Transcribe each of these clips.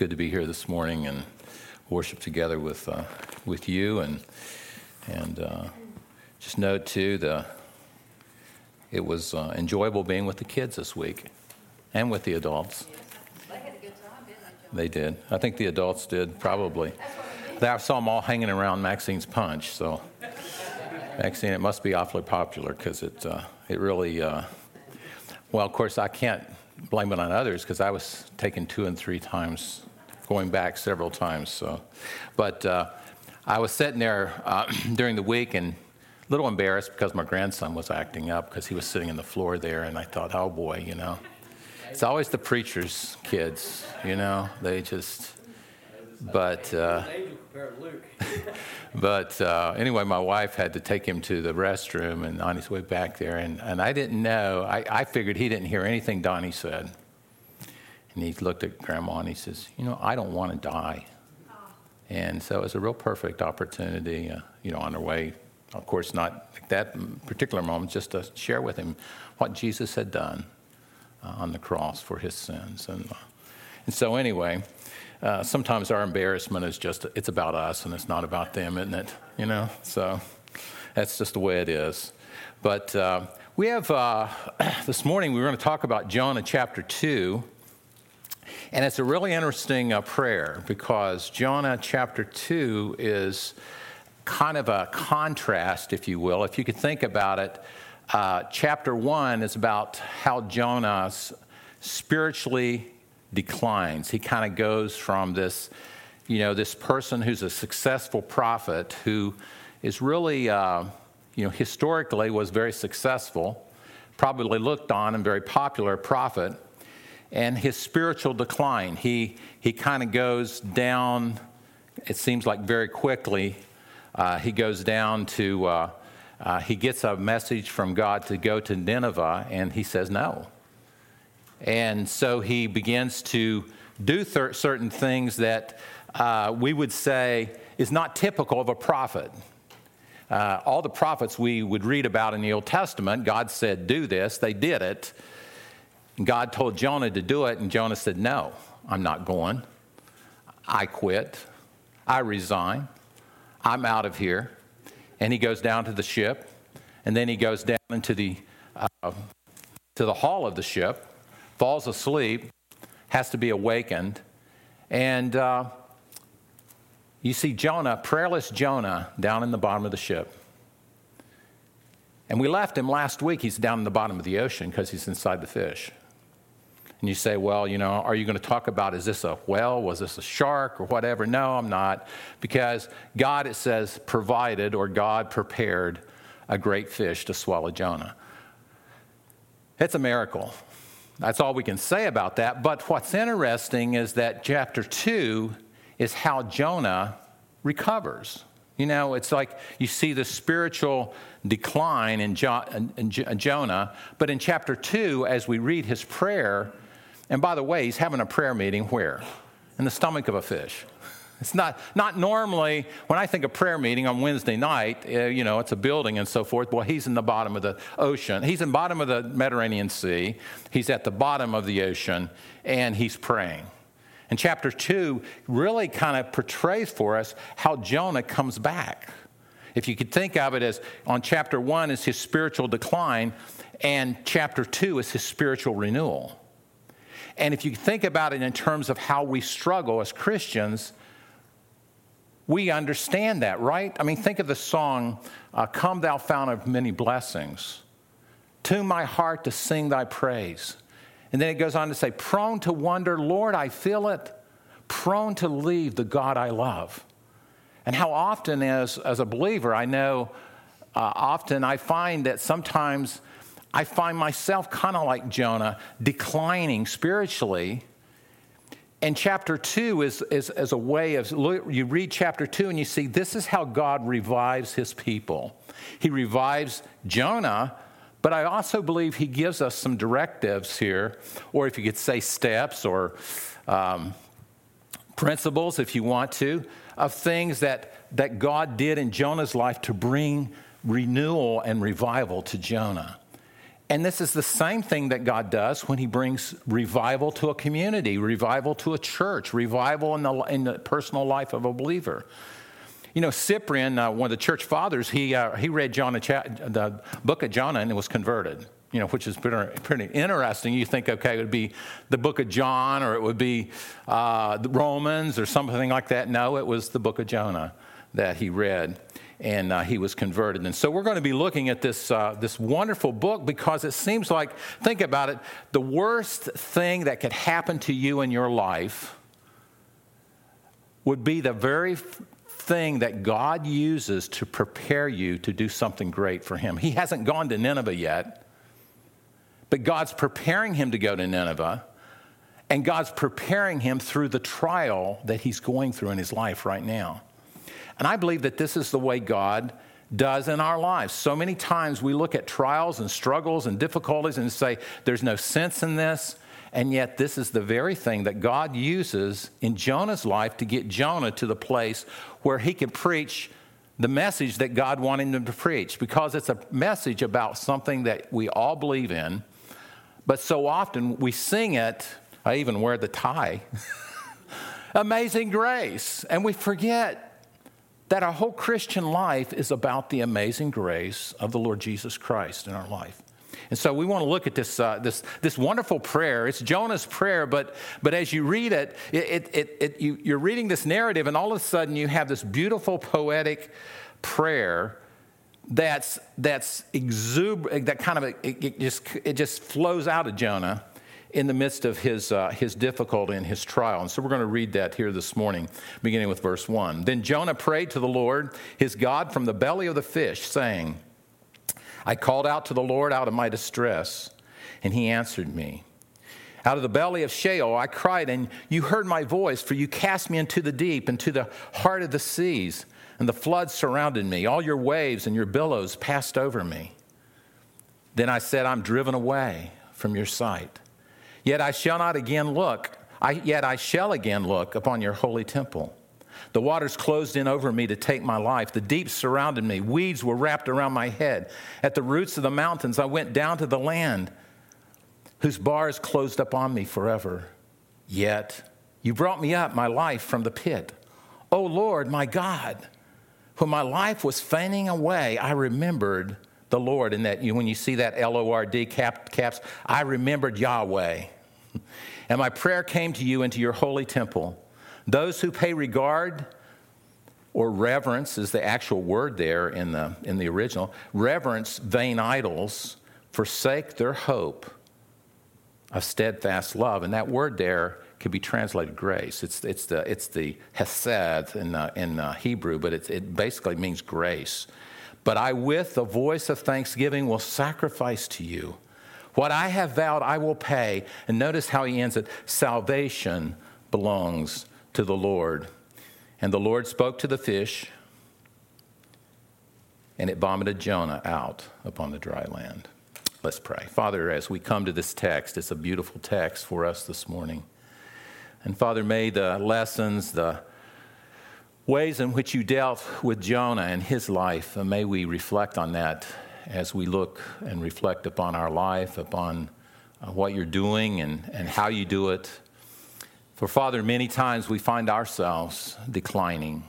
good to be here this morning and worship together with uh, with you and and uh, just note too the it was uh, enjoyable being with the kids this week and with the adults. They had a good time, didn't they, They did. I think the adults did probably. I saw them all hanging around Maxine's punch. So Maxine, it must be awfully popular because it uh, it really. Uh, well, of course, I can't blame it on others because I was taken two and three times, going back several times. So, but uh, I was sitting there uh, during the week and a little embarrassed because my grandson was acting up because he was sitting on the floor there, and I thought, oh boy, you know, it's always the preacher's kids, you know, they just. But uh, but uh, anyway, my wife had to take him to the restroom and on his way back there. And, and I didn't know, I, I figured he didn't hear anything Donnie said. And he looked at Grandma and he says, You know, I don't want to die. And so it was a real perfect opportunity, uh, you know, on our way. Of course, not at that particular moment, just to share with him what Jesus had done uh, on the cross for his sins. And, uh, and so, anyway, uh, sometimes our embarrassment is just, it's about us and it's not about them, isn't it? You know? So that's just the way it is. But uh, we have, uh, this morning, we're going to talk about Jonah chapter 2. And it's a really interesting uh, prayer because Jonah chapter 2 is kind of a contrast, if you will. If you could think about it, uh, chapter 1 is about how Jonah spiritually declines. He kind of goes from this, you know, this person who's a successful prophet who is really, uh, you know, historically was very successful, probably looked on and very popular prophet and his spiritual decline. He, he kind of goes down, it seems like very quickly. Uh, he goes down to, uh, uh, he gets a message from God to go to Nineveh, and he says no. And so he begins to do certain things that uh, we would say is not typical of a prophet. Uh, all the prophets we would read about in the Old Testament, God said, do this, they did it. God told Jonah to do it, and Jonah said, No, I'm not going. I quit. I resign. I'm out of here. And he goes down to the ship, and then he goes down into the, uh, to the hall of the ship, falls asleep, has to be awakened. And uh, you see Jonah, prayerless Jonah, down in the bottom of the ship. And we left him last week. He's down in the bottom of the ocean because he's inside the fish. And you say, well, you know, are you going to talk about is this a whale? Was this a shark or whatever? No, I'm not. Because God, it says, provided or God prepared a great fish to swallow Jonah. It's a miracle. That's all we can say about that. But what's interesting is that chapter 2 is how Jonah recovers. You know, it's like you see the spiritual decline in, jo- in Jonah, but in chapter 2, as we read his prayer, and by the way, he's having a prayer meeting where? In the stomach of a fish. It's not, not normally, when I think of prayer meeting on Wednesday night, uh, you know, it's a building and so forth. Well, he's in the bottom of the ocean. He's in the bottom of the Mediterranean Sea. He's at the bottom of the ocean, and he's praying. And chapter 2 really kind of portrays for us how Jonah comes back. If you could think of it as on chapter 1 is his spiritual decline, and chapter 2 is his spiritual renewal. And if you think about it in terms of how we struggle as Christians, we understand that, right? I mean, think of the song, uh, Come Thou Fount of Many Blessings. Tune my heart to sing thy praise. And then it goes on to say, Prone to wonder, Lord, I feel it. Prone to leave the God I love. And how often, as, as a believer, I know uh, often I find that sometimes I find myself kind of like Jonah, declining spiritually. And chapter two is, is, is a way of, you read chapter two and you see this is how God revives his people. He revives Jonah, but I also believe he gives us some directives here, or if you could say steps or um, principles, if you want to, of things that, that God did in Jonah's life to bring renewal and revival to Jonah. And this is the same thing that God does when He brings revival to a community, revival to a church, revival in the, in the personal life of a believer. You know, Cyprian, uh, one of the church fathers, he, uh, he read Jonah, the book of Jonah and was converted, you know, which is pretty, pretty interesting. You think, okay, it would be the book of John or it would be uh, the Romans or something like that. No, it was the book of Jonah that he read and uh, he was converted. And so we're going to be looking at this, uh, this wonderful book because it seems like, think about it, the worst thing that could happen to you in your life would be the very thing that God uses to prepare you to do something great for him. He hasn't gone to Nineveh yet, but God's preparing him to go to Nineveh. And God's preparing him through the trial that he's going through in his life right now. And I believe that this is the way God does in our lives. So many times we look at trials and struggles and difficulties and say, there's no sense in this. And yet, this is the very thing that God uses in Jonah's life to get Jonah to the place where he can preach the message that God wanted him to preach because it's a message about something that we all believe in. But so often we sing it, I even wear the tie, Amazing Grace, and we forget that our whole Christian life is about the amazing grace of the Lord Jesus Christ in our life. And so we want to look at this, uh, this, this wonderful prayer. It's Jonah's prayer, but, but as you read it, it, it, it you, you're reading this narrative, and all of a sudden you have this beautiful poetic prayer that's, that's exuberant, that kind of, it, it, just, it just flows out of Jonah in the midst of his, uh, his difficulty and his trial. And so we're going to read that here this morning, beginning with verse 1. Then Jonah prayed to the Lord, his God, from the belly of the fish, saying, I called out to the Lord out of my distress, and he answered me. Out of the belly of Sheol I cried, and you heard my voice, for you cast me into the deep, into the heart of the seas, and the floods surrounded me. All your waves and your billows passed over me. Then I said, I'm driven away from your sight. Yet I shall not again look, I, yet I shall again look upon your holy temple. The waters closed in over me to take my life. The deep surrounded me. Weeds were wrapped around my head. At the roots of the mountains, I went down to the land whose bars closed up on me forever. Yet you brought me up, my life, from the pit. O Lord, my God, when my life was fainting away, I remembered the Lord. And that you, when you see that L O R D cap, caps, I remembered Yahweh. And my prayer came to you into your holy temple. Those who pay regard or reverence is the actual word there in the, in the original. Reverence vain idols, forsake their hope of steadfast love. And that word there can be translated grace. It's, it's, the, it's the hesed in, uh, in uh, Hebrew, but it, it basically means grace. But I, with the voice of thanksgiving, will sacrifice to you. What I have vowed, I will pay. And notice how he ends it salvation belongs to the Lord. And the Lord spoke to the fish, and it vomited Jonah out upon the dry land. Let's pray. Father, as we come to this text, it's a beautiful text for us this morning. And Father, may the lessons, the ways in which you dealt with Jonah and his life, and may we reflect on that as we look and reflect upon our life, upon uh, what you're doing and, and how you do it. For Father, many times we find ourselves declining.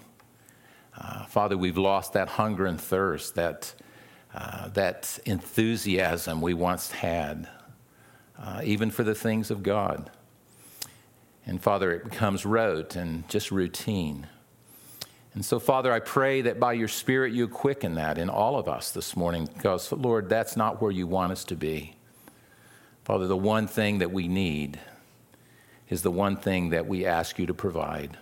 Uh, Father, we've lost that hunger and thirst, that, uh, that enthusiasm we once had, uh, even for the things of God. And Father, it becomes rote and just routine. And so, Father, I pray that by your Spirit you quicken that in all of us this morning, because, Lord, that's not where you want us to be. Father, the one thing that we need is the one thing that we ask you to provide,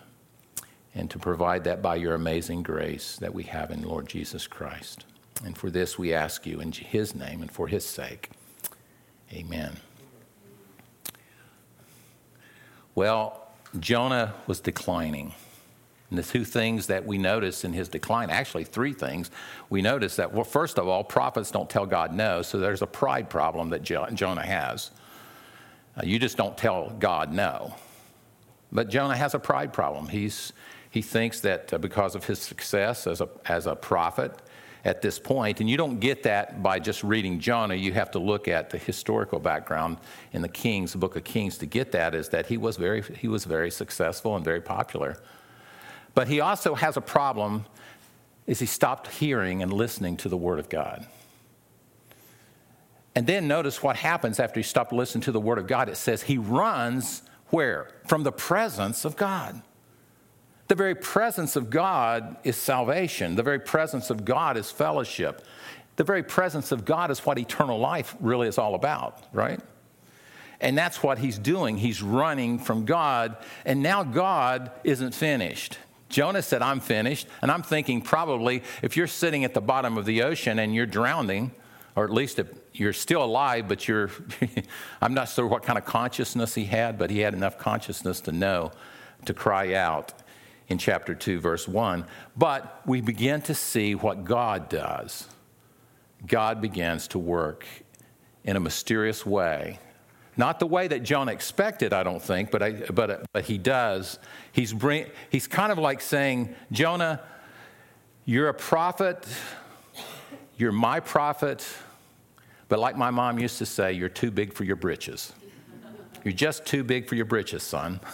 and to provide that by your amazing grace that we have in Lord Jesus Christ. And for this we ask you in his name and for his sake. Amen. Well, Jonah was declining. And the two things that we notice in his decline, actually, three things, we notice that, well, first of all, prophets don't tell God no, so there's a pride problem that Jonah has. Uh, you just don't tell God no. But Jonah has a pride problem. He's, he thinks that uh, because of his success as a, as a prophet, at this. And you don't get that by just reading Jonah. You have to look at the historical background in the Kings, the book of Kings, to get that is that he was very, he was very successful and very popular. But he also has a problem is he stopped hearing and listening to the word of God. And then notice what happens after he stopped listening to the word of God. It says he runs where? From the presence of God. The very presence of God is salvation. The very presence of God is fellowship. The very presence of God is what eternal life really is all about, right? And that's what he's doing. He's running from God, and now God isn't finished. Jonah said, I'm finished. And I'm thinking probably if you're sitting at the bottom of the ocean and you're drowning, or at least you're still alive, but you're, I'm not sure what kind of consciousness he had, but he had enough consciousness to know to cry out in chapter 2, verse 1. But we begin to see what God does. God begins to work in a mysterious way. Not the way that Jonah expected, I don't think, but, I, but, but he does. He's, bring, he's kind of like saying, Jonah, you're a prophet, you're my prophet, but like my mom used to say, you're too big for your britches. You're just too big for your britches, son.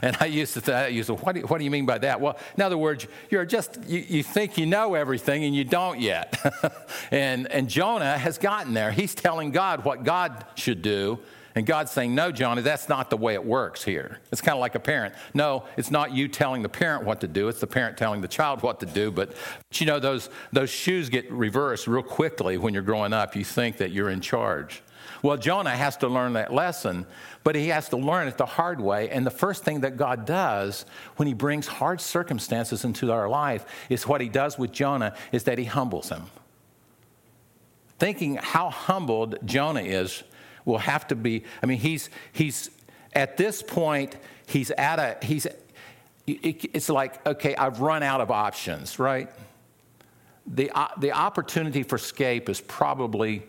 And I used to, th- I used to what, do you, what do you mean by that? Well, in other words, you're just, you, you think you know everything and you don't yet. and, and Jonah has gotten there. He's telling God what God should do. And God's saying, No, Jonah, that's not the way it works here. It's kind of like a parent. No, it's not you telling the parent what to do, it's the parent telling the child what to do. But, but you know, those, those shoes get reversed real quickly when you're growing up. You think that you're in charge. Well, Jonah has to learn that lesson, but he has to learn it the hard way. And the first thing that God does when he brings hard circumstances into our life is what he does with Jonah is that he humbles him. Thinking how humbled Jonah is will have to be, I mean, he's, he's at this point, he's at a, he's, it's like, okay, I've run out of options, right? The, uh, the opportunity for escape is probably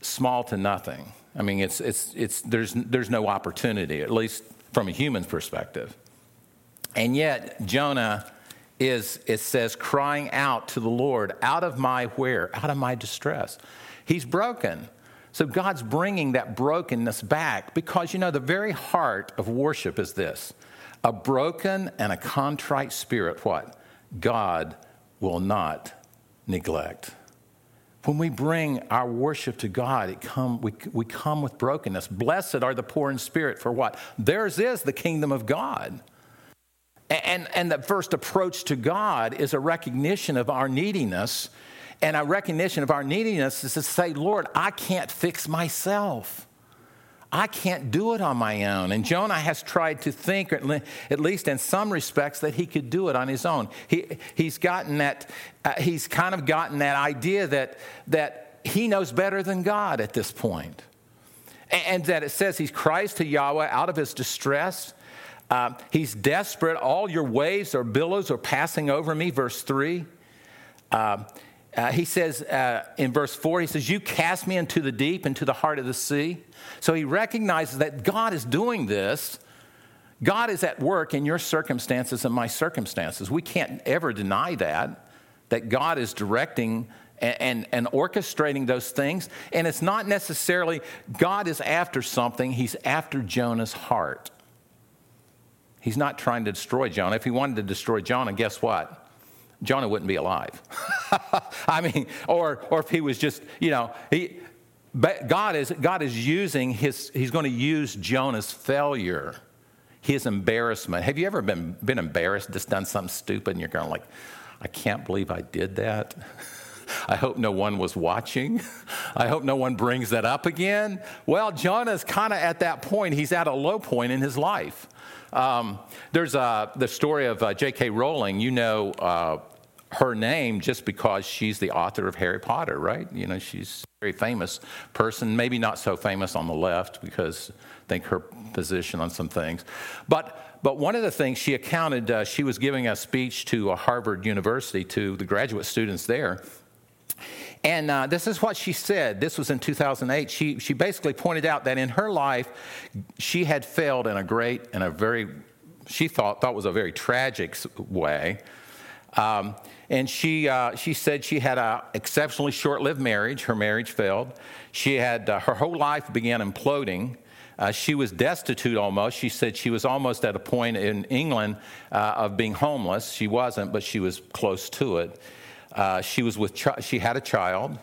small to nothing. I mean, it's, it's, it's, there's, there's no opportunity, at least from a human's perspective. And yet, Jonah is, it says, crying out to the Lord, out of my where? Out of my distress. He's broken. So God's bringing that brokenness back because, you know, the very heart of worship is this a broken and a contrite spirit, what? God will not neglect. When we bring our worship to God, it come, we, we come with brokenness. Blessed are the poor in spirit, for what? Theirs is the kingdom of God. And, and the first approach to God is a recognition of our neediness. And a recognition of our neediness is to say, Lord, I can't fix myself. I can't do it on my own. And Jonah has tried to think, at least in some respects, that he could do it on his own. He, he's gotten that, uh, he's kind of gotten that idea that, that he knows better than God at this point. And, and that it says he cries to Yahweh out of his distress. Uh, he's desperate. All your waves or billows are passing over me, verse 3. Uh, uh, he says uh, in verse 4, he says, You cast me into the deep, into the heart of the sea. So he recognizes that God is doing this. God is at work in your circumstances and my circumstances. We can't ever deny that, that God is directing and, and, and, orchestrating those things. And it's not necessarily God is after something, He's after Jonah's heart. He's not trying to destroy Jonah. If He wanted to destroy Jonah, guess what? Jonah wouldn't be alive. I mean, or, or if he was just, you know, he, but God is, God is using his, he's going to use Jonah's failure, his embarrassment. Have you ever been, been embarrassed, just done something stupid, and you're going like, I can't believe I did that? I hope no one was watching. I hope no one brings that up again. Well, Jonah's kind of at that point. He's at a low point in his life. Um, there's uh, the story of uh, J.K. Rowling. You know uh, her name just because she's the author of Harry Potter, right? You know, she's a very famous person, maybe not so famous on the left because I think her position on some things. But, but one of the things she accounted, uh, she was giving a speech to a Harvard University to the graduate students there. And uh, this is what she said. This was in 2008. She, she basically pointed out that in her life, she had failed in a great and a very, she thought, thought was a very tragic way Um, and she, uh, she said she had an exceptionally short lived marriage. Her marriage failed. She had, uh, her whole life began imploding. Uh, she was destitute almost. She said she was almost at a point in England uh, of being homeless. She wasn't, but she was close to it. Uh, she was with, she had a child.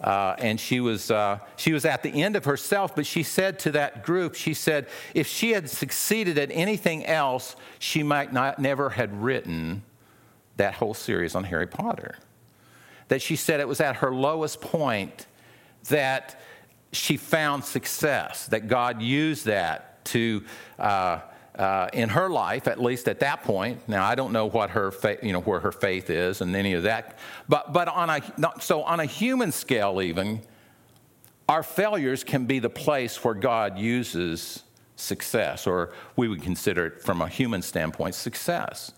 Uh, and she was, uh, she was at the end of herself, but she said to that group, she said, if she had succeeded at anything else, she might not never had written that whole series on Harry Potter. That she said it was at her lowest point that she found success, that God used that to. Uh, uh, in her life, at least at that point. Now, I don't know what her, fa- you know, where her faith is and any of that, but but on a so on a human scale, even our failures can be the place where God uses success, or we would consider it from a human standpoint success.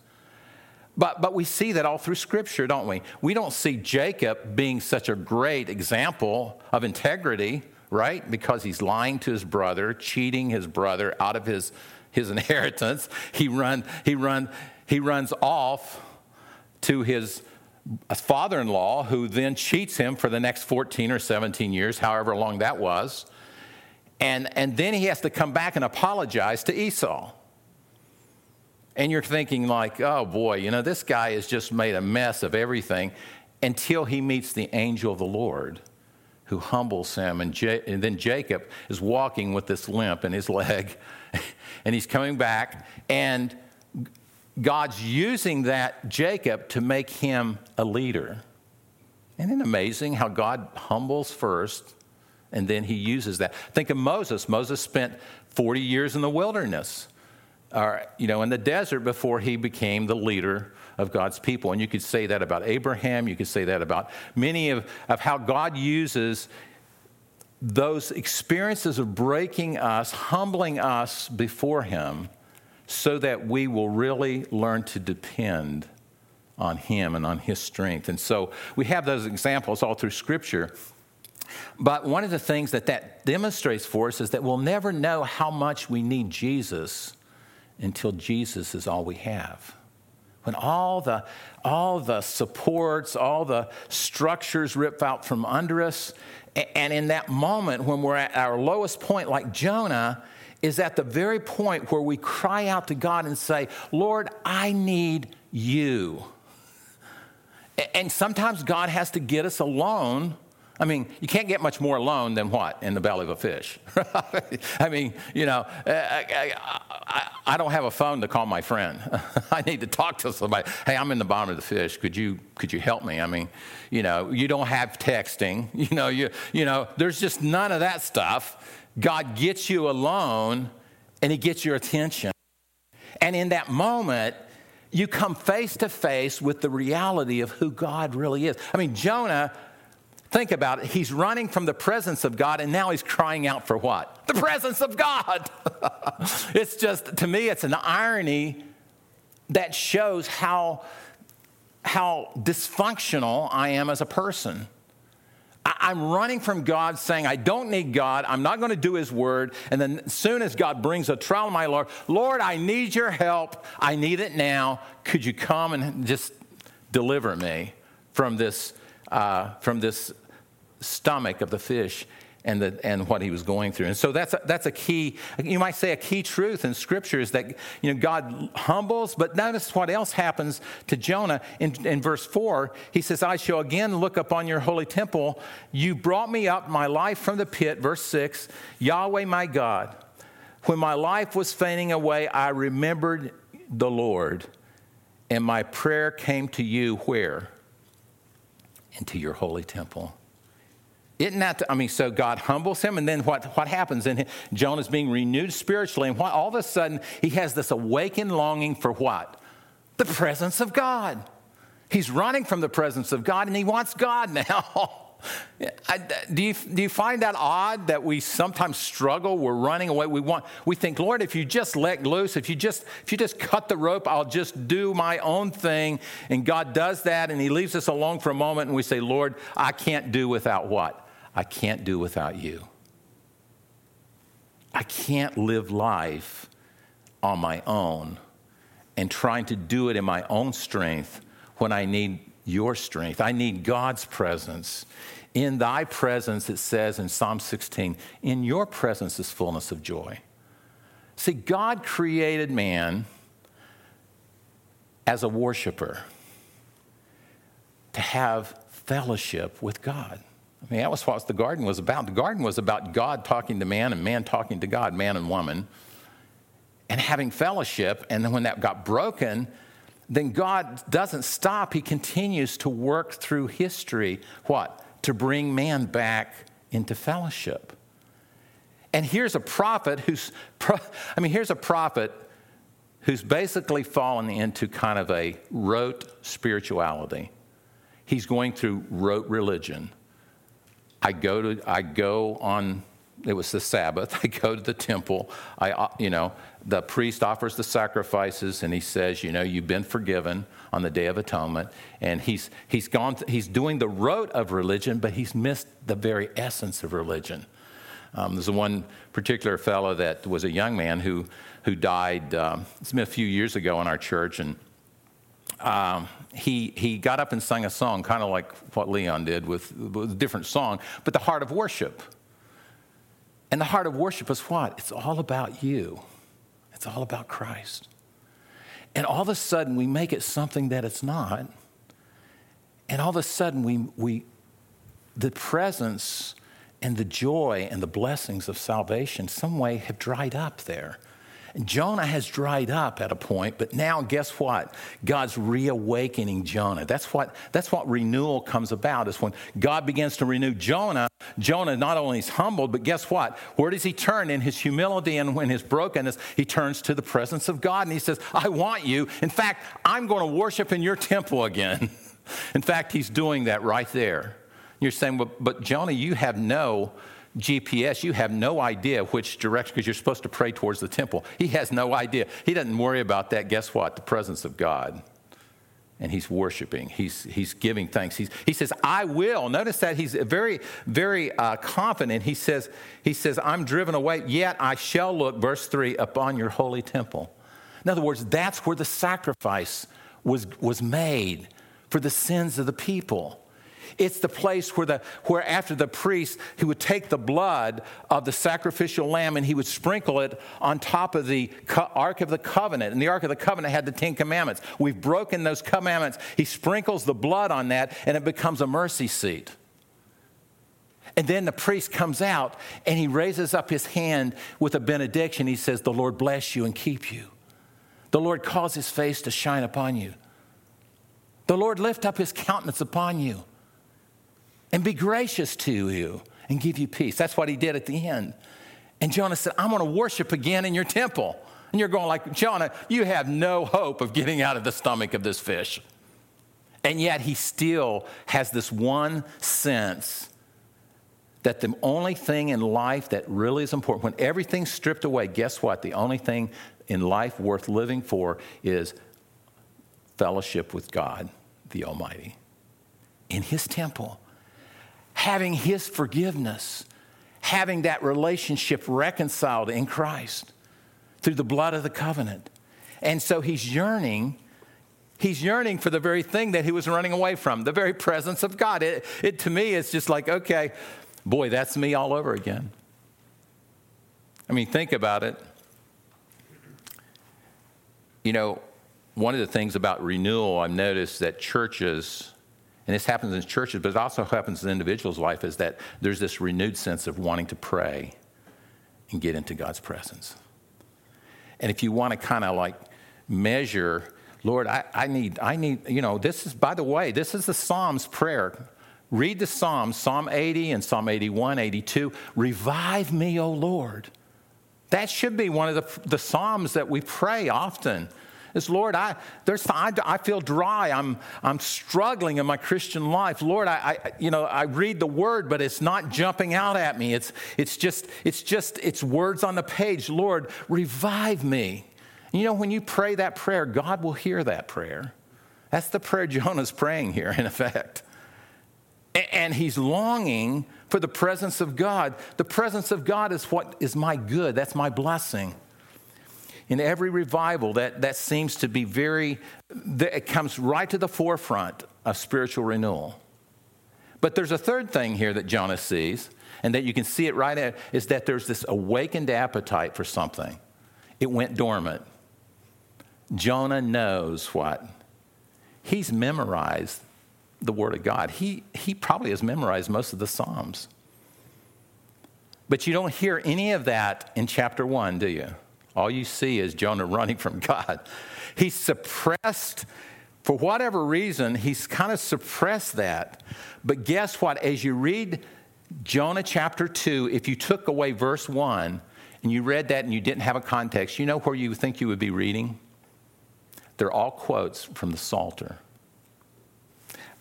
But, but we see that all through Scripture, don't we? We don't see Jacob being such a great example of integrity, right? Because he's lying to his brother, cheating his brother out of his his inheritance. He, run, he, run, he runs off to his father in law, who then cheats him for the next 14 or 17 years, however long that was. And, and then he has to come back and apologize to Esau. And you're thinking, like, oh boy, you know, this guy has just made a mess of everything until he meets the angel of the Lord who humbles him. And, J- and then Jacob is walking with this limp in his leg and he's coming back, and God's using that Jacob to make him a leader. Isn't it amazing how God humbles first and then he uses that? Think of Moses. Moses spent 40 years in the wilderness, you know, in the desert before he became the leader of God's people. And you could say that about Abraham, you could say that about many of, of how God uses those experiences of breaking us, humbling us before Him, so that we will really learn to depend on Him and on His strength. And so we have those examples all through Scripture. But one of the things that that demonstrates for us is that we'll never know how much we need Jesus until Jesus is all we have. When all the, all the supports, all the structures rip out from under us, and in that moment, when we're at our lowest point, like Jonah, is at the very point where we cry out to God and say, Lord, I need you. And sometimes God has to get us alone I mean, you can't get much more alone than what? In the belly of a fish. I mean, you know, I, I, I, don't have a phone to call my friend. I need to talk to somebody. Hey, I'm in the bottom of the fish. Could you, could you help me? I mean, you know, you don't have texting. You know, you, you know, there's just none of that stuff. God gets you alone and he gets your attention. And in that moment, you come face to face with the reality of who God really is. I mean, Jonah Think about it. He's running from the presence of God, and now he's crying out for what? The presence of God. it's just, to me, it's an irony that shows how, how dysfunctional I am as a person. I'm running from God saying, I don't need God. I'm not going to do His word. And then, as soon as God brings a trial my Lord, Lord, I need your help. I need it now. Could you come and just deliver me from this uh, from this stomach of the fish and, the, and what he was going through. And so that's a, that's a key, you might say a key truth in Scripture is that you know, God humbles, but notice what else happens to Jonah. In, in verse 4, he says, I shall again look upon your holy temple. You brought me up my life from the pit. Verse 6, Yahweh my God, when my life was fainting away, I remembered the Lord, and my prayer came to you where? Into your holy temple. Isn't that, I mean, so God humbles him, and then what, what happens? And Jonah's being renewed spiritually, and all of a sudden, he has this awakened longing for what? The presence of God. He's running from the presence of God, and he wants God now. I, do, you, do you find that odd that we sometimes struggle? We're running away. We want. We think, Lord, if you just let loose, if you just if you just cut the rope, I'll just do my own thing. And God does that, and He leaves us alone for a moment, and we say, Lord, I can't do without what? I can't do without you. I can't live life on my own and trying to do it in my own strength when I need your strength. I need God's presence. In thy presence, it says in Psalm 16, in your presence is fullness of joy. See, God created man as a worshiper to have fellowship with God. I mean, that was what the garden was about. The garden was about God talking to man and man talking to God, man and woman, and having fellowship. And then when that got broken, then God doesn't stop. He continues to work through history. What? To bring man back into fellowship. And here's a prophet who's, I mean, here's a prophet who's basically fallen into kind of a rote spirituality. He's going through rote religion. I go to, I go on, it was the Sabbath, I go to the temple, I, uh, you know, the priest offers the sacrifices and he says, you know, you've been forgiven on the Day of Atonement. And he's, he's gone, he's doing the rote of religion, but he's missed the very essence of religion. Um, there's one particular fellow that was a young man who, who died, um, it's been a few years ago in our church, and um, he, he got up and sang a song, kind of like what Leon did with, with a different song, but the heart of worship. And the heart of worship is what? It's all about you. It's all about Christ. And all of a sudden, we make it something that it's not. And all of a sudden, we, we, the presence and the joy and the blessings of salvation, some way, have dried up there. Jonah has dried up at a point, but now guess what? God's reawakening Jonah. That's what, that's what renewal comes about, is when God begins to renew Jonah, Jonah not only is humbled, but guess what? Where does he turn in his humility and in his brokenness? He turns to the presence of God and he says, I want you. In fact, I'm going to worship in your temple again. in fact, he's doing that right there. You're saying, but, but Jonah, you have no GPS, you have no idea which direction, because you're supposed to pray towards the temple. He has no idea. He doesn't worry about that. Guess what? The presence of God. And he's worshiping. He's, he's giving thanks. He's, he says, I will. Notice that he's very, very uh, confident. He says, he says, I'm driven away, yet I shall look, verse 3, upon your holy temple. In other words, that's where the sacrifice was, was made for the sins of the people. It's the place where, the, where after the priest, he would take the blood of the sacrificial lamb and he would sprinkle it on top of the Ark of the Covenant. And the Ark of the Covenant had the Ten Commandments. We've broken those commandments. He sprinkles the blood on that and it becomes a mercy seat. And then the priest comes out and he raises up his hand with a benediction. He says, The Lord bless you and keep you. The Lord cause his face to shine upon you. The Lord lift up his countenance upon you and be gracious to you and give you peace. That's what he did at the end. And Jonah said, I'm going to worship again in your temple. And you're going like, Jonah, you have no hope of getting out of the stomach of this fish. And yet he still has this one sense that the only thing in life that really is important, when everything's stripped away, guess what? The only thing in life worth living for is fellowship with God, the Almighty, in his temple having His forgiveness, having that relationship reconciled in Christ through the blood of the covenant. And so he's yearning. He's yearning for the very thing that he was running away from, the very presence of God. It, it to me, is just like, okay, boy, that's me all over again. I mean, think about it. You know, one of the things about renewal, I've noticed that churches and this happens in churches, but it also happens in individuals' life, is that there's this renewed sense of wanting to pray and get into God's presence. And if you want to kind of like measure, Lord, I, I need, I need, you know, this is, by the way, this is the Psalms prayer. Read the Psalms, Psalm 80 and Psalm 81, 82. Revive me, O Lord. That should be one of the, the Psalms that we pray often Lord, I, there's, I, I feel dry. I'm, I'm struggling in my Christian life. Lord, I, I, you know, I read the word, but it's not jumping out at me. It's, it's just, it's just, it's words on the page. Lord, revive me. You know, when you pray that prayer, God will hear that prayer. That's the prayer Jonah's praying here, in effect. And he's longing for the presence of God. The presence of God is what is my good, that's my blessing. In every revival, that, that seems to be very, it comes right to the forefront of spiritual renewal. But there's a third thing here that Jonah sees, and that you can see it right at, is that there's this awakened appetite for something. It went dormant. Jonah knows what? He's memorized the Word of God. He, he probably has memorized most of the Psalms. But you don't hear any of that in chapter one, do you? All you see is Jonah running from God. He's suppressed, for whatever reason, he's kind of suppressed that. But guess what? As you read Jonah chapter 2, if you took away verse 1 and you read that and you didn't have a context, you know where you think you would be reading? They're all quotes from the Psalter.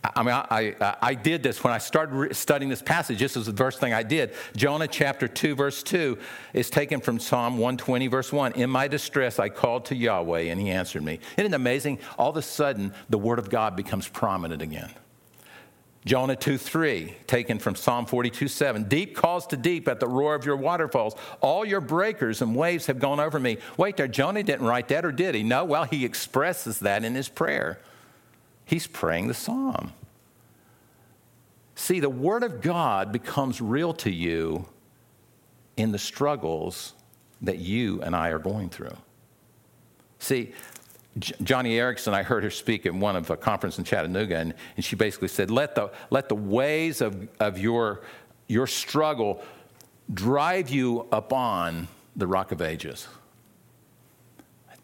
I mean, I, I, I, did this when I started studying this passage. This was the first thing I did. Jonah chapter 2, verse 2 is taken from Psalm 120, verse 1. In my distress, I called to Yahweh, and he answered me. Isn't it amazing? All of a sudden, the word of God becomes prominent again. Jonah 2, 3, taken from Psalm 42, 7. Deep calls to deep at the roar of your waterfalls. All your breakers and waves have gone over me. Wait there, Jonah didn't write that, or did he? No, well, he expresses that in his prayer. He's praying the psalm. See, the Word of God becomes real to you in the struggles that you and I are going through. See, J- Joni Eareckson, I heard her speak at one of a conference in Chattanooga, and, and she basically said, let the, let the ways of, of your, your struggle drive you upon the rock of ages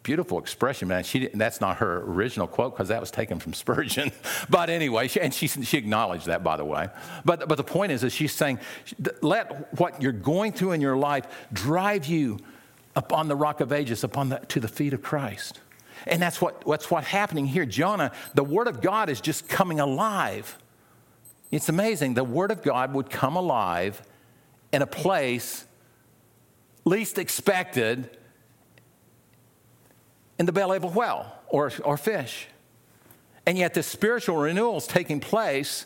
beautiful expression, man. She, that's not her original quote because that was taken from Spurgeon. but anyway, she, and she, she acknowledged that, by the way. But, but the point is, is she's saying, let what you're going through in your life drive you upon the rock of ages, upon the, to the feet of Christ. And that's what, what's what happening here. Jonah, the word of God is just coming alive. It's amazing. The word of God would come alive in a place least expected in the belly of a whale or, or fish. And yet, this spiritual renewal is taking place,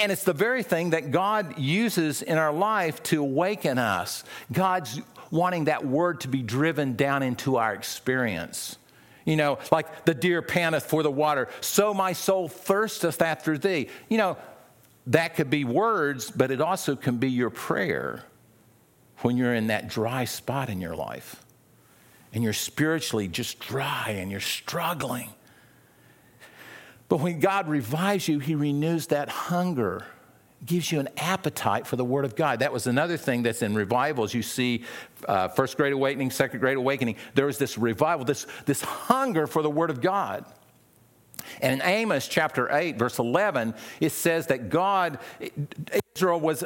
and it's the very thing that God uses in our life to awaken us. God's wanting that word to be driven down into our experience. You know, like the deer panteth for the water, so my soul thirsteth after thee. You know, that could be words, but it also can be your prayer when you're in that dry spot in your life and you're spiritually just dry and you're struggling. But when God revives you, He renews that hunger, gives you an appetite for the Word of God. That was another thing that's in revivals. You see, uh, first great awakening, second great awakening, there was this revival, this, this hunger for the Word of God. And in Amos chapter 8, verse 11, it says that God, Israel was,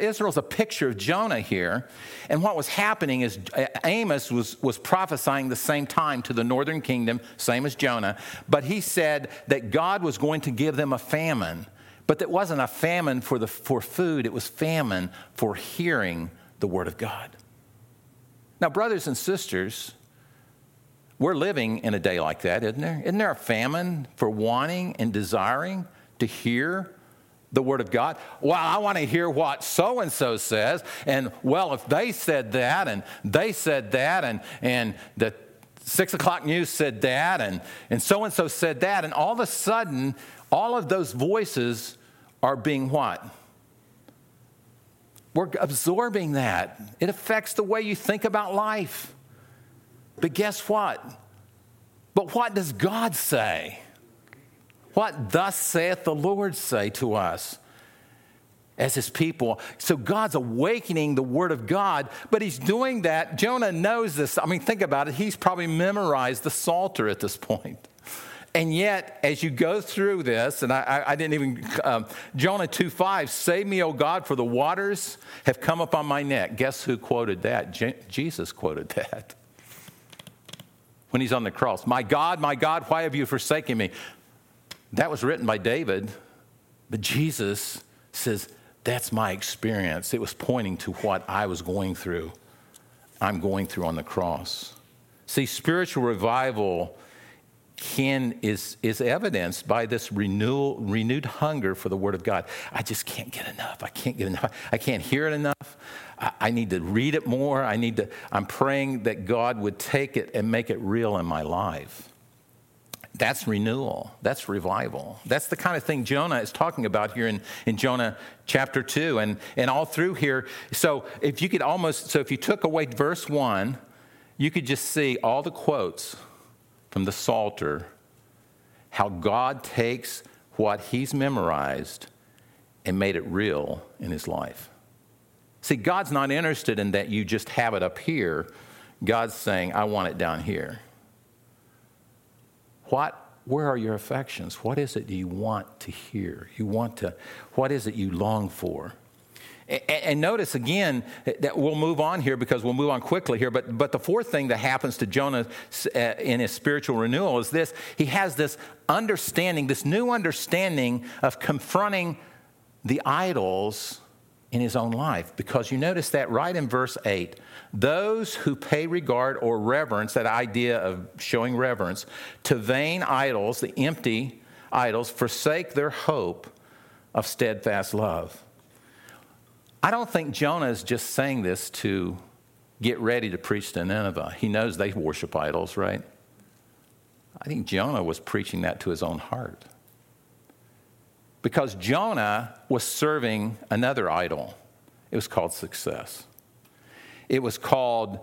Israel's a picture of Jonah here. And what was happening is Amos was, was prophesying the same time to the northern kingdom, same as Jonah. But he said that God was going to give them a famine. But it wasn't a famine for, the, for food, it was famine for hearing the word of God. Now, brothers and sisters, we're living in a day like that, isn't there? Isn't there a famine for wanting and desiring to hear the Word of God? Well, I want to hear what so and so says. And well, if they said that and they said that and, and the six o'clock news said that and, and so and so said that, and all of a sudden, all of those voices are being what? We're absorbing that. It affects the way you think about life. But guess what? But what does God say? What thus saith the Lord say to us? as his people. So God's awakening the word of God, but he's doing that. Jonah knows this. I mean, think about it. He's probably memorized the Psalter at this point. And yet, as you go through this, and I, I didn't even, um, Jonah 2 5, save me, O God, for the waters have come upon my neck. Guess who quoted that? Je- Jesus quoted that when he's on the cross. My God, my God, why have you forsaken me? That was written by David, but Jesus says, That's my experience. It was pointing to what I was going through. I'm going through on the cross. See, spiritual revival can is is evidenced by this renewal, renewed hunger for the Word of God. I just can't get enough. I can't get enough. I can't hear it enough. I, I need to read it more. I need to, I'm praying that God would take it and make it real in my life. That's renewal. That's revival. That's the kind of thing Jonah is talking about here in, in Jonah chapter 2 and, and all through here. So if you could almost, so if you took away verse 1, you could just see all the quotes from the Psalter, how God takes what he's memorized and made it real in his life. See, God's not interested in that you just have it up here. God's saying, I want it down here. What, where are your affections? What is it you want to hear? You want to, what is it you long for? And notice again that we'll move on here because we'll move on quickly here. But, but the fourth thing that happens to Jonah uh, in his spiritual renewal is this he has this understanding, this new understanding of confronting the idols in his own life. Because you notice that right in verse 8 those who pay regard or reverence, that idea of showing reverence, to vain idols, the empty idols, forsake their hope of steadfast love. I don't think Jonah is just saying this to get ready to preach to Nineveh. He knows they worship idols, right? I think Jonah was preaching that to his own heart. Because Jonah was serving another idol. It was called success. It was called,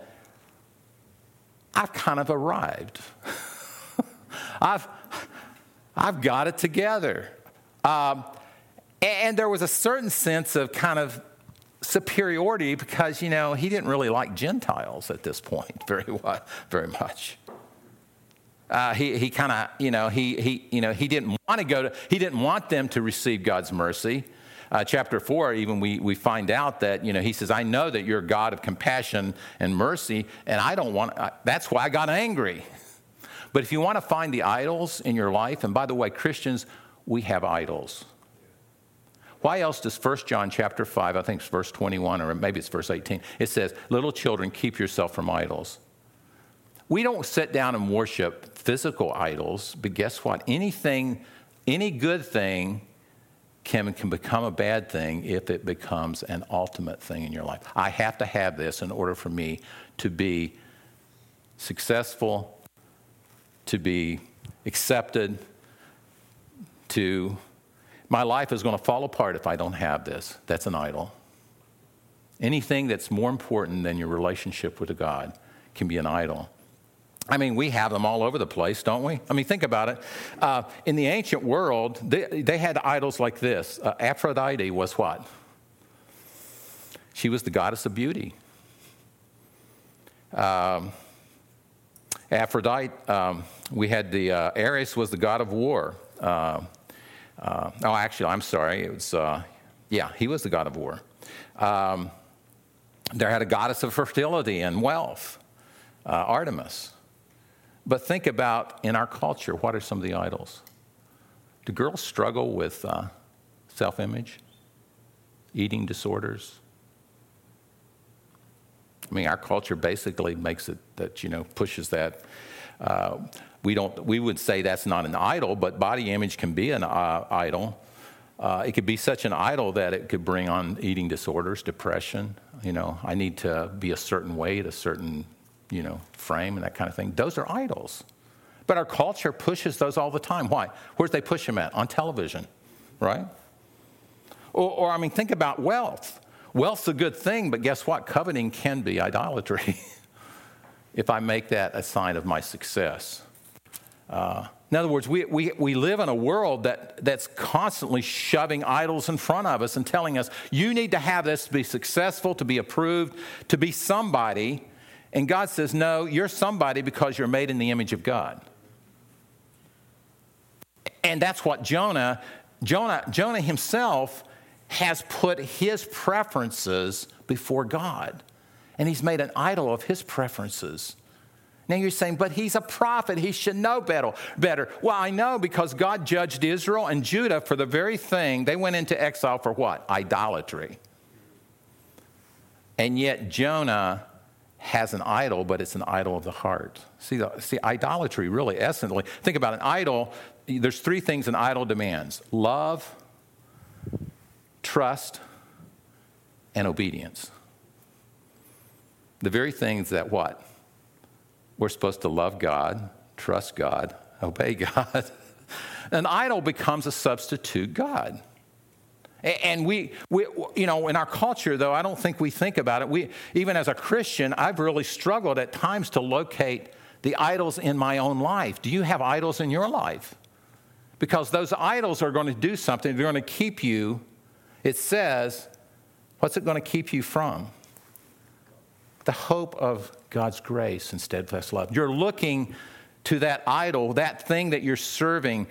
I've kind of arrived. I've, I've got it together. Um, and there was a certain sense of kind of superiority because, you know, he didn't really like Gentiles at this point very, very much. Uh, he he kind of, you know, he, he, you know, he didn't want to go to, he didn't want them to receive God's mercy. Uh, chapter 4, even we, we find out that, you know, he says, I know that you're a God of compassion and mercy, and I don't want, uh, that's why I got angry. But if you want to find the idols in your life, and by the way, Christians, we have idols. Why else does 1 John chapter 5, I think it's verse 21 or maybe it's verse 18, it says, Little children, keep yourself from idols. We don't sit down and worship physical idols, but guess what? Anything, any good thing can, can become a bad thing if it becomes an ultimate thing in your life. I have to have this in order for me to be successful, to be accepted, to my life is going to fall apart if I don't have this. That's an idol. Anything that's more important than your relationship with God can be an idol. I mean, we have them all over the place, don't we? I mean, think about it. Uh, in the ancient world, they, they had idols like this. Uh, Aphrodite was what? She was the goddess of beauty. Um, Aphrodite, um, we had the uh, Ares was the god of war. Uh, uh, oh, actually, I'm sorry. It was, uh, yeah, he was the god of war. Um, there had a goddess of fertility and wealth, uh, Artemis. But think about in our culture, what are some of the idols? Do girls struggle with uh, self image, eating disorders? I mean, our culture basically makes it that, you know, pushes that. Uh, we don't we would say that's not an idol but body image can be an uh, idol. Uh, it could be such an idol that it could bring on eating disorders depression you know i need to be a certain weight a certain you know frame and that kind of thing. Those are idols. But our culture pushes those all the time. Why? Where's they push them at? On television right? Or, or i mean think about wealth. Wealth's a good thing but guess what? Coveting can be idolatry. If i make that a sign of my success uh, in other words, we, we, we live in a world that, that's constantly shoving idols in front of us and telling us, you need to have this to be successful, to be approved, to be somebody. And God says, no, you're somebody because you're made in the image of God. And that's what Jonah, Jonah, Jonah himself has put his preferences before God. And he's made an idol of his preferences. Now you're saying, but he's a prophet. He should know better. better. Well, I know because God judged Israel and Judah for the very thing. They went into exile for what? Idolatry. And yet Jonah has an idol, but it's an idol of the heart. See, the, see idolatry really, essentially, think about an idol. There's three things an idol demands love, trust, and obedience. the very things that what? We're supposed to love God, trust God, obey God. An idol becomes a substitute God. And we, we, you know, in our culture, though, I don't think we think about it. We, even as a Christian, I've really struggled at times to locate the idols in my own life. Do you have idols in your life? Because those idols are going to do something. They're going to keep you, it says, what's it going to keep you from? The hope of God's grace and steadfast love. You're looking to that idol, that thing that you're serving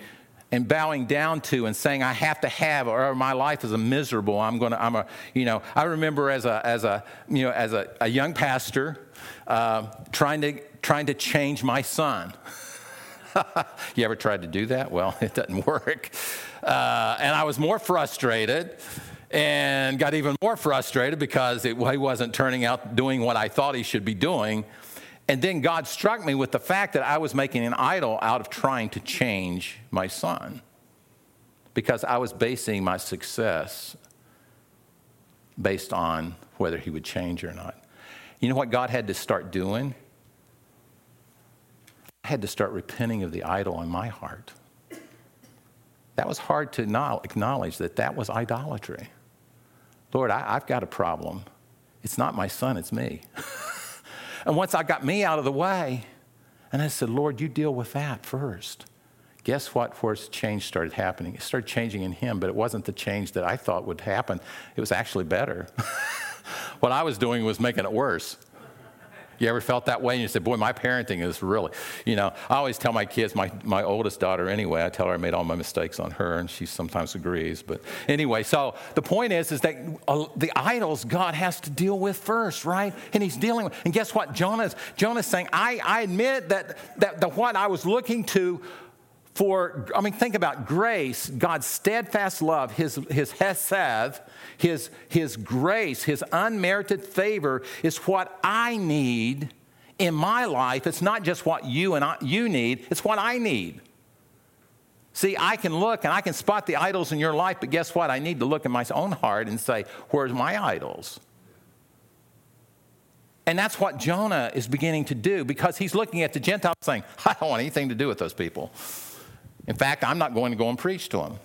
and bowing down to and saying, I have to have, or my life is a miserable. I'm going to, I'm a, you know, I remember as a, as a, you know, as a, a young pastor uh, trying, to, trying to change my son. you ever tried to do that? Well, it doesn't work. Uh, and I was more frustrated and got even more frustrated because it, he wasn't turning out doing what I thought he should be doing. And then God struck me with the fact that I was making an idol out of trying to change my son because I was basing my success based on whether he would change or not. You know what God had to start doing? I had to start repenting of the idol in my heart. That was hard to acknowledge that that was idolatry. Lord, I, have got a problem. It's not my son, it's me. And once I got me out of the way, and I said, Lord, you deal with that first. Guess what? Where change started happening? It started changing in him, but it wasn't the change that I thought would happen. It was actually better. what I was doing was making it worse. You ever felt that way? And you said, boy, my parenting is really, you know, I always tell my kids, my, my oldest daughter anyway, I tell her I made all my mistakes on her, and she sometimes agrees. But anyway, so the point is, is that uh, the idols God has to deal with first, right? And he's dealing with, and guess what? Jonah's, Jonah's saying, I, I admit that, that the what I was looking to for, I mean, think about grace, God's steadfast love, his, his hesed, his, his grace, his unmerited favor is what I need in my life. It's not just what you and I, you need, it's what I need. See, I can look and I can spot the idols in your life, but guess what? I need to look in my own heart and say, where's my idols? And that's what Jonah is beginning to do because he's looking at the Gentiles saying, I don't want anything to do with those people. In fact, I'm not going to go and preach to them.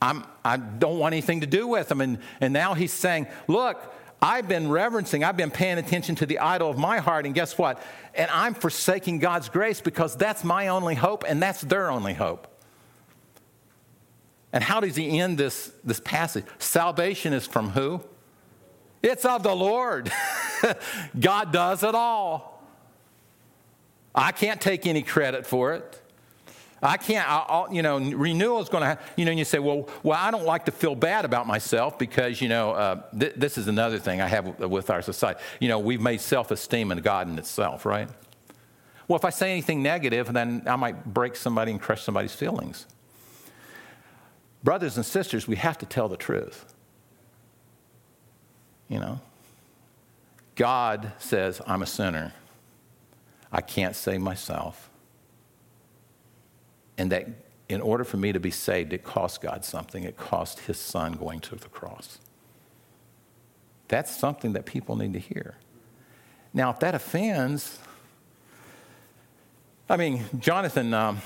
I'm, I don't want anything to do with them. And, and now he's saying, Look, I've been reverencing, I've been paying attention to the idol of my heart, and guess what? And I'm forsaking God's grace because that's my only hope and that's their only hope. And how does he end this, this passage? Salvation is from who? It's of the Lord. God does it all. I can't take any credit for it. I can't, I'll, you know, renewal is going to, you know, and you say, well, well, I don't like to feel bad about myself because, you know, uh, th- this is another thing I have with our society. You know, we've made self esteem a God in itself, right? Well, if I say anything negative, then I might break somebody and crush somebody's feelings. Brothers and sisters, we have to tell the truth. You know, God says, I'm a sinner. I can't save myself and that in order for me to be saved, it cost God something. It cost his son going to the cross. That's something that people need to hear. Now, if that offends, I mean, Jonathan, um,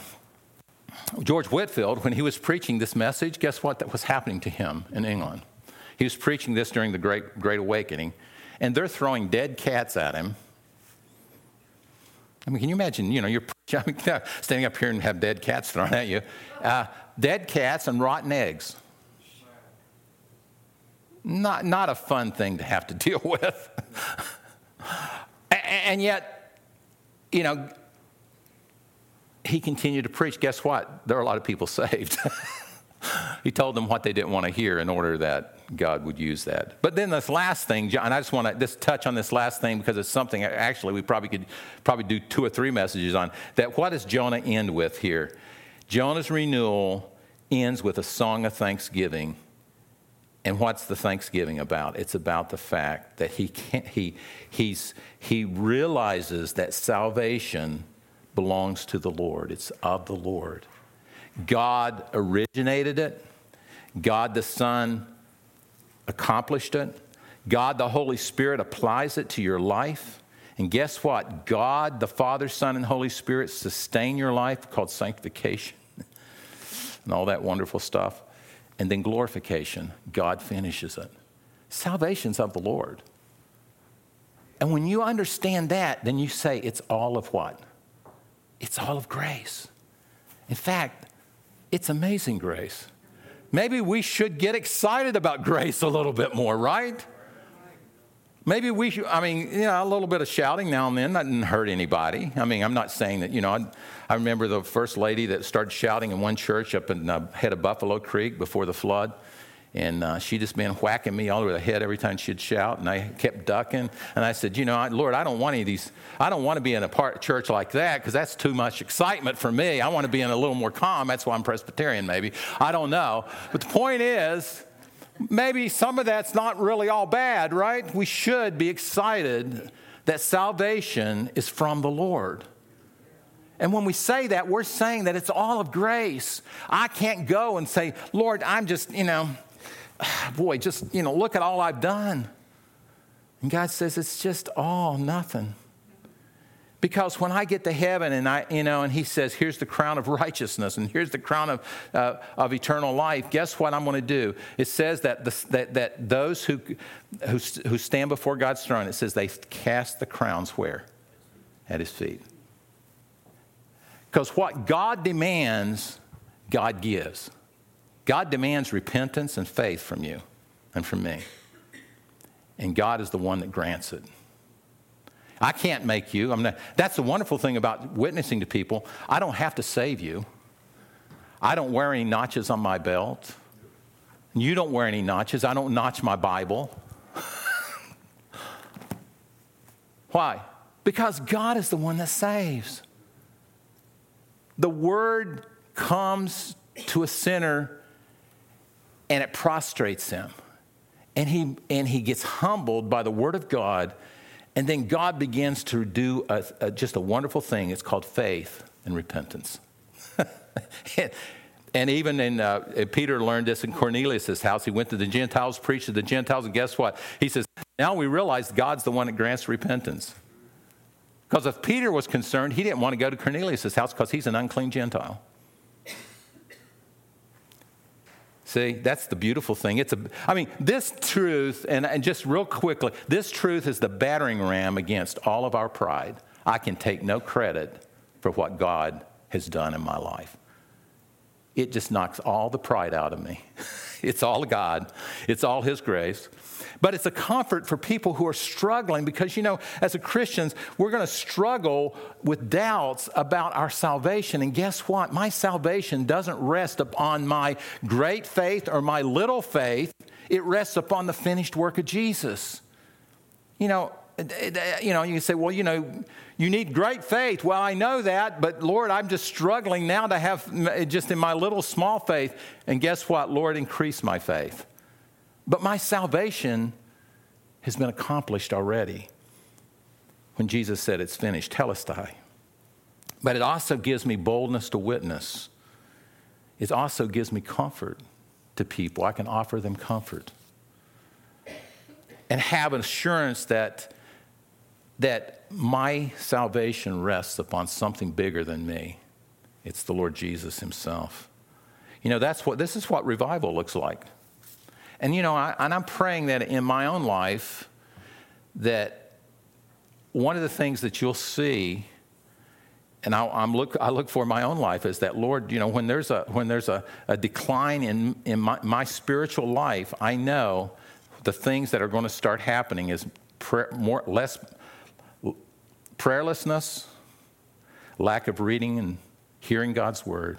George Whitefield, when he was preaching this message, guess what that was happening to him in England? He was preaching this during the Great, Great Awakening, and they're throwing dead cats at him I mean, can you imagine, you know, you're standing up here and have dead cats thrown at you. Uh, dead cats and rotten eggs. Not, not a fun thing to have to deal with. and yet, you know, he continued to preach. Guess what? There are a lot of people saved. He told them what they didn't want to hear in order that God would use that. But then this last thing, John, I just want to just touch on this last thing because it's something actually we probably could probably do two or three messages on. That what does Jonah end with here? Jonah's renewal ends with a song of thanksgiving. And what's the thanksgiving about? It's about the fact that he can't, he he's he realizes that salvation belongs to the Lord. It's of the Lord. God originated it. God the Son accomplished it. God, the Holy Spirit, applies it to your life. And guess what? God, the Father, Son, and Holy Spirit sustain your life, called sanctification and all that wonderful stuff. And then glorification, God finishes it. Salvation's of the Lord. And when you understand that, then you say it's all of what? It's all of grace. In fact, it's amazing grace. Maybe we should get excited about grace a little bit more, right? Maybe we should, I mean, you know, a little bit of shouting now and then that didn't hurt anybody. I mean, I'm not saying that, you know, I, I remember the first lady that started shouting in one church up in the uh, head of Buffalo Creek before the flood. And uh, she just been whacking me all over the head every time she'd shout, and I kept ducking. And I said, you know, Lord, I don't want any of these. I don't want to be in a part church like that because that's too much excitement for me. I want to be in a little more calm. That's why I'm Presbyterian, maybe. I don't know. But the point is, maybe some of that's not really all bad, right? We should be excited that salvation is from the Lord. And when we say that, we're saying that it's all of grace. I can't go and say, Lord, I'm just, you know, boy, just, you know, look at all I've done. And God says, it's just all nothing. Because when I get to heaven and I, you know, and he says, here's the crown of righteousness and here's the crown of, uh, of eternal life, guess what I'm going to do? It says that, the, that, that those who, who, who stand before God's throne, it says they cast the crowns where? At his feet. Because what God demands, God gives. God demands repentance and faith from you and from me. And God is the one that grants it. I can't make you. Not, that's the wonderful thing about witnessing to people. I don't have to save you. I don't wear any notches on my belt. You don't wear any notches. I don't notch my Bible. Why? Because God is the one that saves. The word comes to a sinner and it prostrates him. And he, and he gets humbled by the word of God. And then God begins to do a, a, just a wonderful thing. It's called faith and repentance. and, even in uh, Peter learned this in Cornelius' house. He went to the Gentiles, preached to the Gentiles, and guess what? He says, Now we realize God's the one that grants repentance. Because if Peter was concerned, he didn't want to go to Cornelius' house because he's an unclean Gentile. See, that's the beautiful thing. It's a, I mean, this truth, and, and just real quickly, this truth is the battering ram against all of our pride. I can take no credit for what God has done in my life. It just knocks all the pride out of me. it's all God, it's all His grace. But it's a comfort for people who are struggling because, you know, as a Christians, we're going to struggle with doubts about our salvation. And guess what? My salvation doesn't rest upon my great faith or my little faith, it rests upon the finished work of Jesus. You know, you know, you say, well, you know, you need great faith. Well, I know that, but Lord, I'm just struggling now to have just in my little small faith. And guess what? Lord, increase my faith. But my salvation has been accomplished already when Jesus said it's finished, telestai. But it also gives me boldness to witness. It also gives me comfort to people. I can offer them comfort and have an assurance that, that my salvation rests upon something bigger than me. It's the Lord Jesus Himself. You know, that's what this is what revival looks like. And you know, I, and I'm praying that in my own life, that one of the things that you'll see, and I, look, I look for my own life, is that Lord, you know, when there's a when there's a, a decline in in my, my spiritual life, I know the things that are going to start happening is prayer, more less prayerlessness, lack of reading and hearing God's word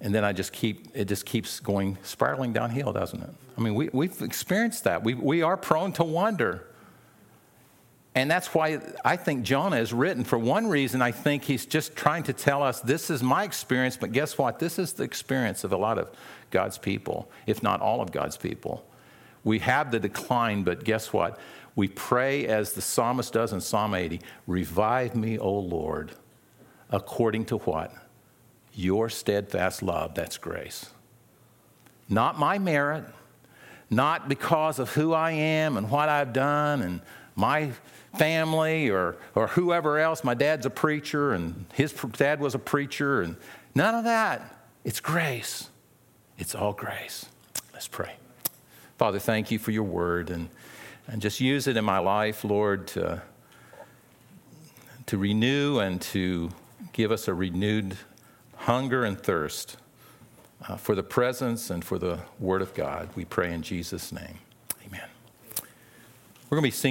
and then I just keep it just keeps going spiraling downhill, doesn't it? I mean, we, we've experienced that. We, we are prone to wonder. And that's why I think Jonah is written. For one reason, I think he's just trying to tell us this is my experience, but guess what? This is the experience of a lot of God's people, if not all of God's people. We have the decline, but guess what? We pray as the psalmist does in Psalm 80 Revive me, O Lord, according to what? your steadfast love, that's grace. Not my merit, not because of who I am and what I've done and my family or, or whoever else. My dad's a preacher and his dad was a preacher, and none of that. It's grace. It's all grace. Let's pray. Father, thank you for your word and, and just use it in my life, Lord, to, to renew and to give us a renewed hunger and thirst uh, for the presence and for the word of God. We pray in Jesus' name. Amen. We're going to be singing.